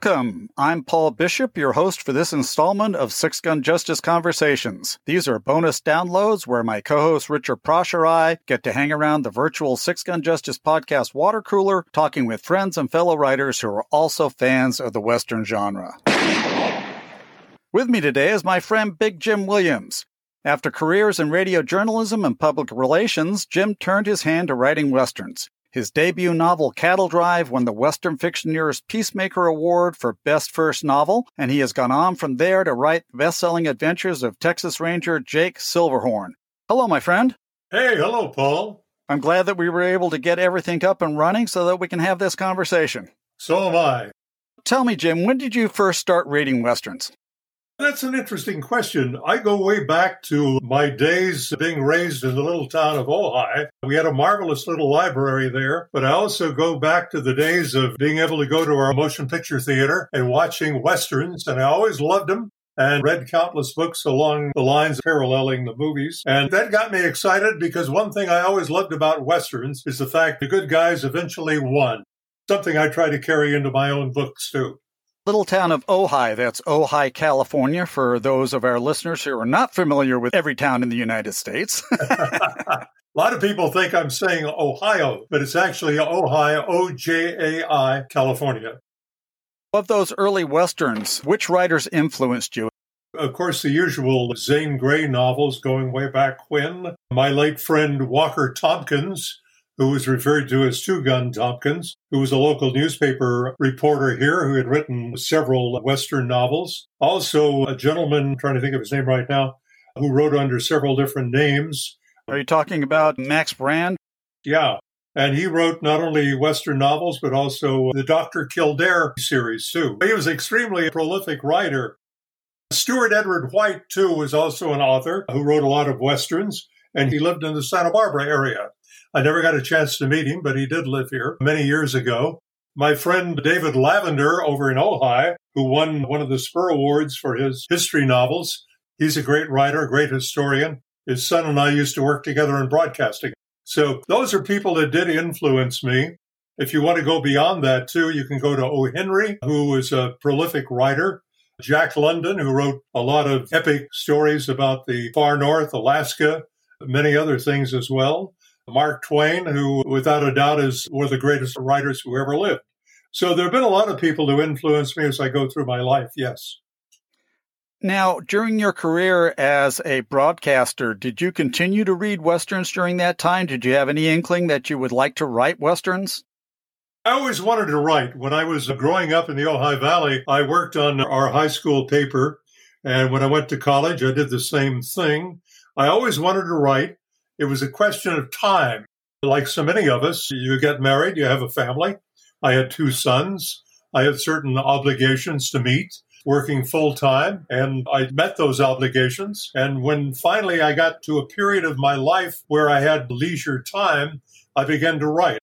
Welcome. I'm Paul Bishop, your host for this installment of Six Gun Justice Conversations. These are bonus downloads where my co-host Richard Prosch or I get to hang around the virtual Six Gun Justice podcast water cooler, talking with friends and fellow writers who are also fans of the Western genre. With me today is my friend Big Jim Williams. After careers in radio journalism and public relations, Jim turned his hand to writing westerns. His debut novel, Cattle Drive, won the Western Fictioneer's Peacemaker Award for Best First Novel, and he has gone on from there to write best selling adventures of Texas Ranger Jake Silverhorn. Hello, my friend. Hey, hello, Paul. I'm glad that we were able to get everything up and running so that we can have this conversation. So am I. Tell me, Jim, when did you first start reading Westerns? That's an interesting question. I go way back to my days being raised in the little town of Ojai. We had a marvelous little library there, but I also go back to the days of being able to go to our motion picture theater and watching westerns, and I always loved them and read countless books along the lines paralleling the movies. And that got me excited because one thing I always loved about westerns is the fact the good guys eventually won. Something I try to carry into my own books too little town of Ojai. That's Ojai, California, for those of our listeners who are not familiar with every town in the United States. a lot of people think I'm saying Ohio, but it's actually Ojai, O J A I, California. Of those early westerns, which writers influenced you? Of course, the usual Zane Grey novels going way back when. My late friend Walker Tompkins, who was referred to as Two Gun Tompkins, who was a local newspaper reporter here who had written several Western novels. Also, a gentleman, I'm trying to think of his name right now, who wrote under several different names. Are you talking about Max Brand? Yeah. And he wrote not only Western novels, but also the Dr. Kildare series, too. He was an extremely prolific writer. Stewart Edward White, too, was also an author who wrote a lot of Westerns, and he lived in the Santa Barbara area. I never got a chance to meet him, but he did live here many years ago. My friend David Lavender over in Ojai, who won one of the Spur Awards for his history novels, he's a great writer, a great historian. His son and I used to work together in broadcasting. So those are people that did influence me. If you want to go beyond that too, you can go to O. Henry, who was a prolific writer. Jack London, who wrote a lot of epic stories about the far north, Alaska, many other things as well. Mark Twain, who without a doubt is one of the greatest writers who ever lived. So there have been a lot of people who influence me as I go through my life, yes. Now, during your career as a broadcaster, did you continue to read Westerns during that time? Did you have any inkling that you would like to write Westerns? I always wanted to write. When I was growing up in the Ojai Valley, I worked on our high school paper. And when I went to college, I did the same thing. I always wanted to write. It was a question of time. Like so many of us, you get married, you have a family. I had two sons. I had certain obligations to meet working full time, and I met those obligations. And when finally I got to a period of my life where I had leisure time, I began to write.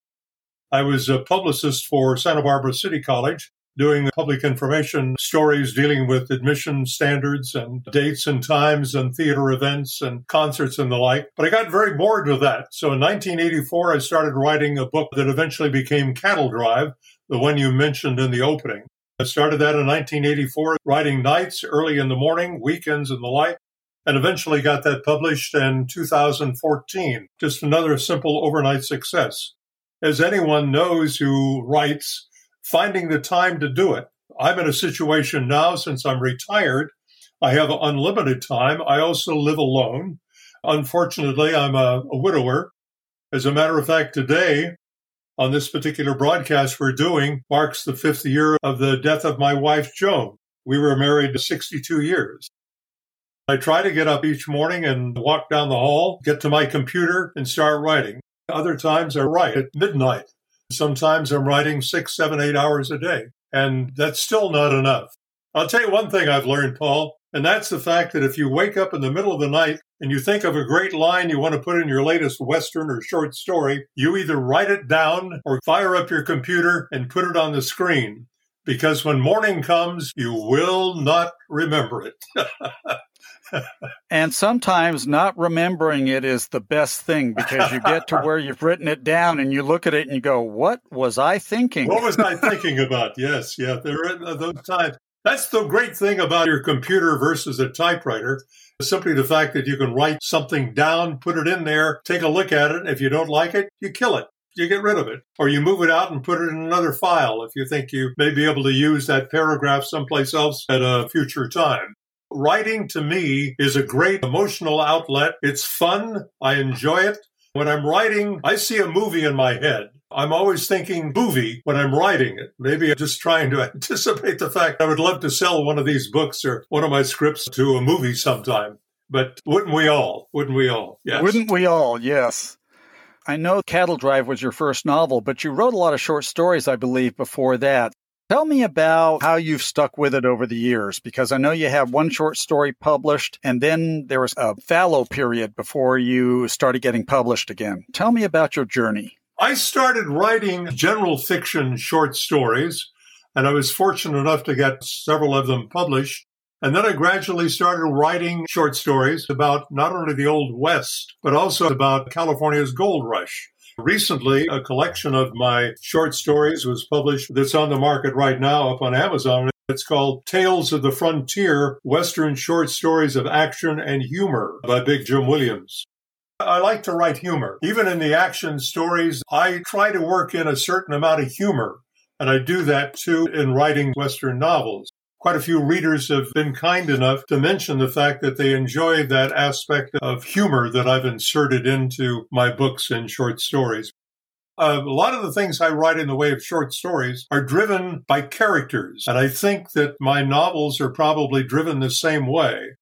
I was a publicist for Santa Barbara City College, doing public information stories dealing with admission standards and dates and times and theater events and concerts and the like. But I got very bored with that. So in 1984, I started writing a book that eventually became Cattle Drive, the one you mentioned in the opening. I started that in 1984, writing nights, early in the morning, weekends, and the like, and eventually got that published in 2014. Just another simple overnight success. As anyone knows who writes, finding the time to do it. I'm in a situation now since I'm retired. I have unlimited time. I also live alone. Unfortunately, I'm a, a widower. As a matter of fact, today, on this particular broadcast we're doing, marks the fifth year of the death of my wife, Joan. We were married 62 years. I try to get up each morning and walk down the hall, get to my computer, and start writing. Other times I write at midnight. Sometimes I'm writing six, seven, eight hours a day, and that's still not enough. I'll tell you one thing I've learned, Paul, and that's the fact that if you wake up in the middle of the night and you think of a great line you want to put in your latest Western or short story, you either write it down or fire up your computer and put it on the screen. Because when morning comes, you will not remember it. and sometimes not remembering it is the best thing because you get to where you've written it down and you look at it and you go, What was I thinking? What was I thinking about? Yes, yeah. There are uh, those times. That's the great thing about your computer versus a typewriter. Simply the fact that you can write something down, put it in there, take a look at it. If you don't like it, you kill it. You get rid of it. Or you move it out and put it in another file if you think you may be able to use that paragraph someplace else at a future time. Writing to me is a great emotional outlet. It's fun. I enjoy it. When I'm writing, I see a movie in my head. I'm always thinking movie when I'm writing it. Maybe I'm just trying to anticipate the fact I would love to sell one of these books or one of my scripts to a movie sometime. But wouldn't we all? Wouldn't we all? Yes. Wouldn't we all? Yes. I know Cattle Drive was your first novel, but you wrote a lot of short stories, I believe, before that. Tell me about how you've stuck with it over the years, because I know you have one short story published, and then there was a fallow period before you started getting published again. Tell me about your journey. I started writing general fiction short stories, and I was fortunate enough to get several of them published. And then I gradually started writing short stories about not only the Old West, but also about California's gold rush. Recently, a collection of my short stories was published that's on the market right now up on Amazon. It's called Tales of the Frontier Western Short Stories of Action and Humor by Big Jim Williams. I like to write humor. Even in the action stories, I try to work in a certain amount of humor. And I do that too in writing Western novels. Quite a few readers have been kind enough to mention the fact that they enjoy that aspect of humor that I've inserted into my books and short stories. A lot of the things I write in the way of short stories are driven by characters. And I think that my novels are probably driven the same way.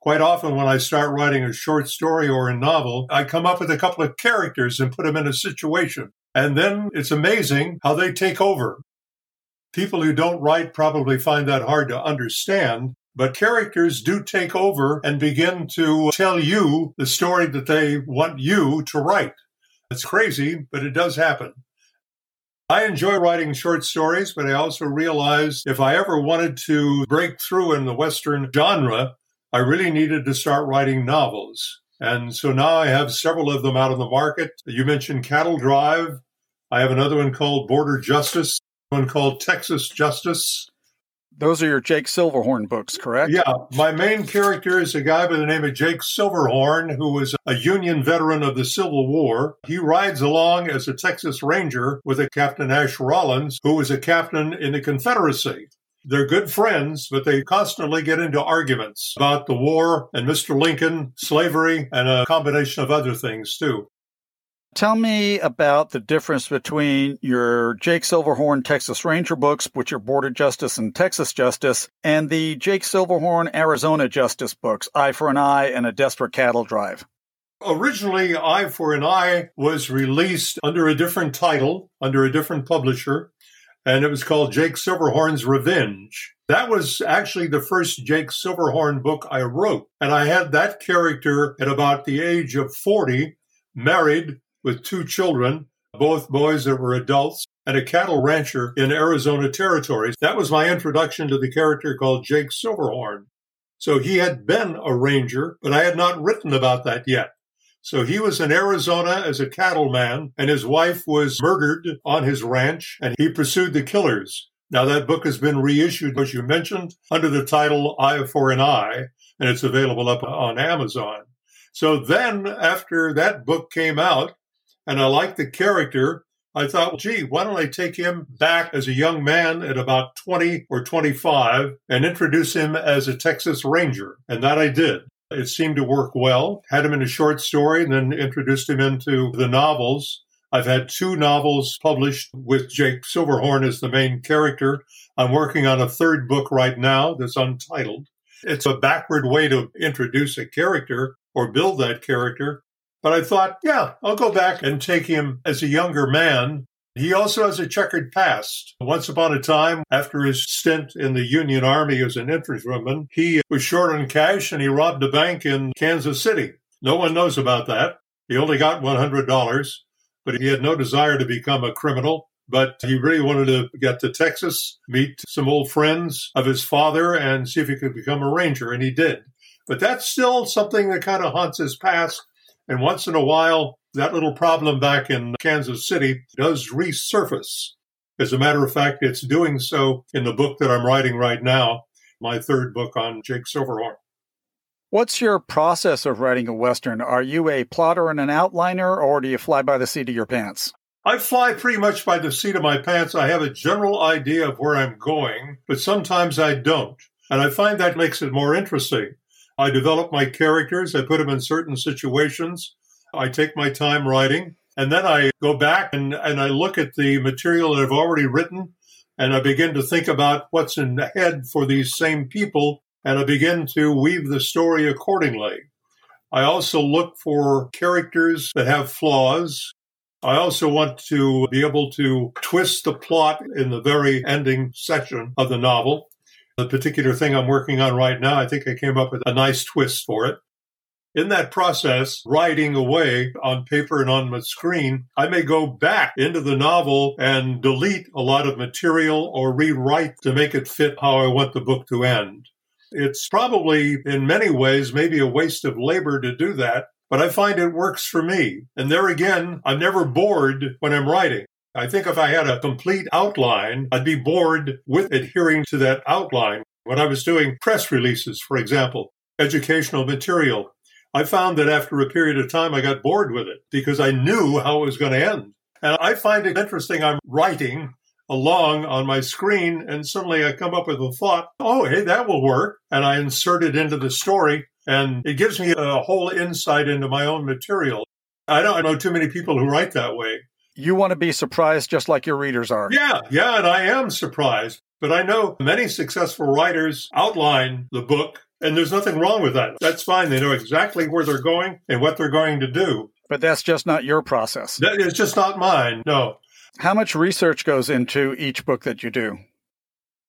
Quite often, when I start writing a short story or a novel, I come up with a couple of characters and put them in a situation. And then it's amazing how they take over. People who don't write probably find that hard to understand, but characters do take over and begin to tell you the story that they want you to write. It's crazy, but it does happen. I enjoy writing short stories, but I also realized if I ever wanted to break through in the Western genre, I really needed to start writing novels. And so now I have several of them out on the market. You mentioned Cattle Drive. I have another one called Border Justice, one called Texas Justice. Those are your Jake Silverhorn books, correct? Yeah. My main character is a guy by the name of Jake Silverhorn, who was a Union veteran of the Civil War. He rides along as a Texas Ranger with a Captain Ash Rollins, who was a captain in the Confederacy. They're good friends, but they constantly get into arguments about the war and Mr. Lincoln, slavery, and a combination of other things too. Tell me about the difference between your Jake Silverhorn Texas Ranger books, which are Border Justice and Texas Justice, and the Jake Silverhorn Arizona Justice books, Eye for an Eye and A Desperate Cattle Drive. Originally, Eye for an Eye was released under a different title, under a different publisher and it was called Jake Silverhorn's Revenge. That was actually the first Jake Silverhorn book I wrote. And I had that character at about the age of 40, married with two children, both boys that were adults, and a cattle rancher in Arizona territories. That was my introduction to the character called Jake Silverhorn. So he had been a ranger, but I had not written about that yet. So he was in Arizona as a cattleman, and his wife was murdered on his ranch, and he pursued the killers. Now, that book has been reissued, as you mentioned, under the title Eye for an Eye, and it's available up on Amazon. So then, after that book came out, and I liked the character, I thought, gee, why don't I take him back as a young man at about 20 or 25 and introduce him as a Texas Ranger? And that I did. It seemed to work well. Had him in a short story and then introduced him into the novels. I've had two novels published with Jake Silverhorn as the main character. I'm working on a third book right now that's untitled. It's a backward way to introduce a character or build that character. But I thought, yeah, I'll go back and take him as a younger man he also has a checkered past. Once upon a time, after his stint in the Union Army as an infantryman, he was short on cash and he robbed a bank in Kansas City. No one knows about that. He only got $100, but he had no desire to become a criminal. But he really wanted to get to Texas, meet some old friends of his father, and see if he could become a ranger, and he did. But that's still something that kind of haunts his past. And once in a while, that little problem back in Kansas City does resurface. As a matter of fact, it's doing so in the book that I'm writing right now, my third book on Jake Silverhorn. What's your process of writing a Western? Are you a plotter and an outliner, or do you fly by the seat of your pants? I fly pretty much by the seat of my pants. I have a general idea of where I'm going, but sometimes I don't. And I find that makes it more interesting. I develop my characters, I put them in certain situations, I take my time writing, and then I go back and, and I look at the material that I've already written, and I begin to think about what's in the head for these same people, and I begin to weave the story accordingly. I also look for characters that have flaws. I also want to be able to twist the plot in the very ending section of the novel. The particular thing I'm working on right now, I think I came up with a nice twist for it. In that process, writing away on paper and on the screen, I may go back into the novel and delete a lot of material or rewrite to make it fit how I want the book to end. It's probably, in many ways, maybe a waste of labor to do that, but I find it works for me. And there again, I'm never bored when I'm writing. I think if I had a complete outline, I'd be bored with adhering to that outline. When I was doing press releases, for example, educational material, I found that after a period of time, I got bored with it because I knew how it was going to end. And I find it interesting. I'm writing along on my screen, and suddenly I come up with a thought, oh, hey, that will work. And I insert it into the story, and it gives me a whole insight into my own material. I don't know too many people who write that way you want to be surprised just like your readers are. Yeah, yeah, and I am surprised. But I know many successful writers outline the book, and there's nothing wrong with that. That's fine. They know exactly where they're going and what they're going to do. But that's just not your process. That is just not mine. No. How much research goes into each book that you do?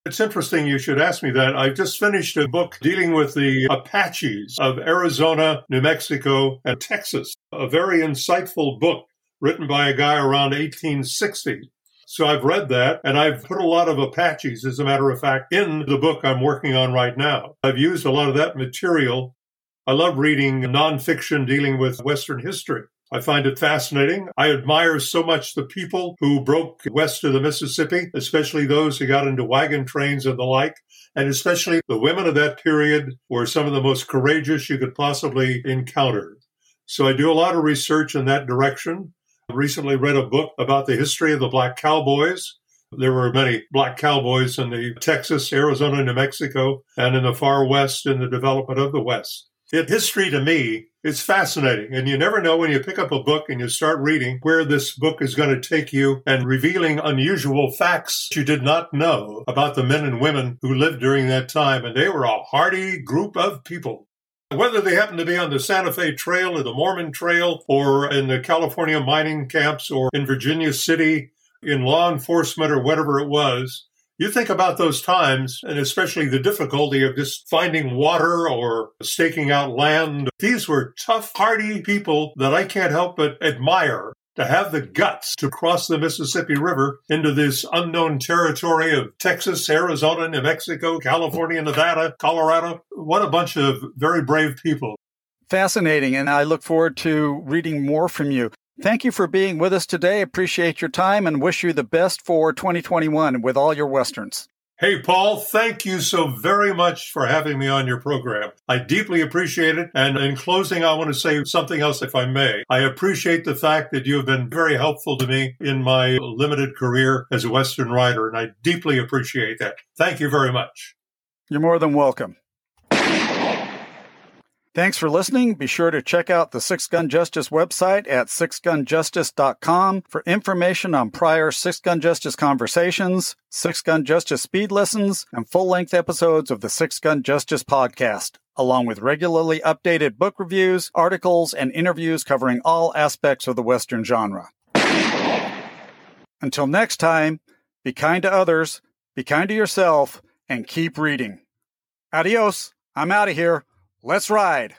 It's interesting you should ask me that. I've just finished a book dealing with the Apaches of Arizona, New Mexico, and Texas. A very insightful book written by a guy around 1860. So I've read that and I've put a lot of Apaches, as a matter of fact, in the book I'm working on right now. I've used a lot of that material. I love reading nonfiction dealing with Western history. I find it fascinating. I admire so much the people who broke west of the Mississippi, especially those who got into wagon trains and the like, and especially the women of that period were some of the most courageous you could possibly encounter. So I do a lot of research in that direction recently read a book about the history of the black cowboys. There were many black cowboys in the Texas, Arizona, New Mexico, and in the far west in the development of the West. It, history to me is fascinating, and you never know when you pick up a book and you start reading where this book is going to take you and revealing unusual facts you did not know about the men and women who lived during that time. And they were a hardy group of people. Whether they happen to be on the Santa Fe Trail or the Mormon Trail or in the California mining camps or in Virginia City in law enforcement or whatever it was, you think about those times and especially the difficulty of just finding water or staking out land. These were tough, hardy people that I can't help but admire to have the guts to cross the Mississippi River into this unknown territory of Texas, Arizona, New Mexico, California, Nevada, Colorado. What a bunch of very brave people. Fascinating. And I look forward to reading more from you. Thank you for being with us today. Appreciate your time and wish you the best for 2021 with all your Westerns. Hey, Paul, thank you so very much for having me on your program. I deeply appreciate it. And in closing, I want to say something else, if I may. I appreciate the fact that you have been very helpful to me in my limited career as a Western writer, and I deeply appreciate that. Thank you very much. You're more than welcome. Thanks for listening. Be sure to check out the Six Gun Justice website at sixgunjustice.com for information on prior Six Gun Justice conversations, Six Gun Justice speed lessons, and full length episodes of the Six Gun Justice podcast, along with regularly updated book reviews, articles, and interviews covering all aspects of the Western genre. Until next time, be kind to others, be kind to yourself, and keep reading. Adios. I'm out of here. Let's ride.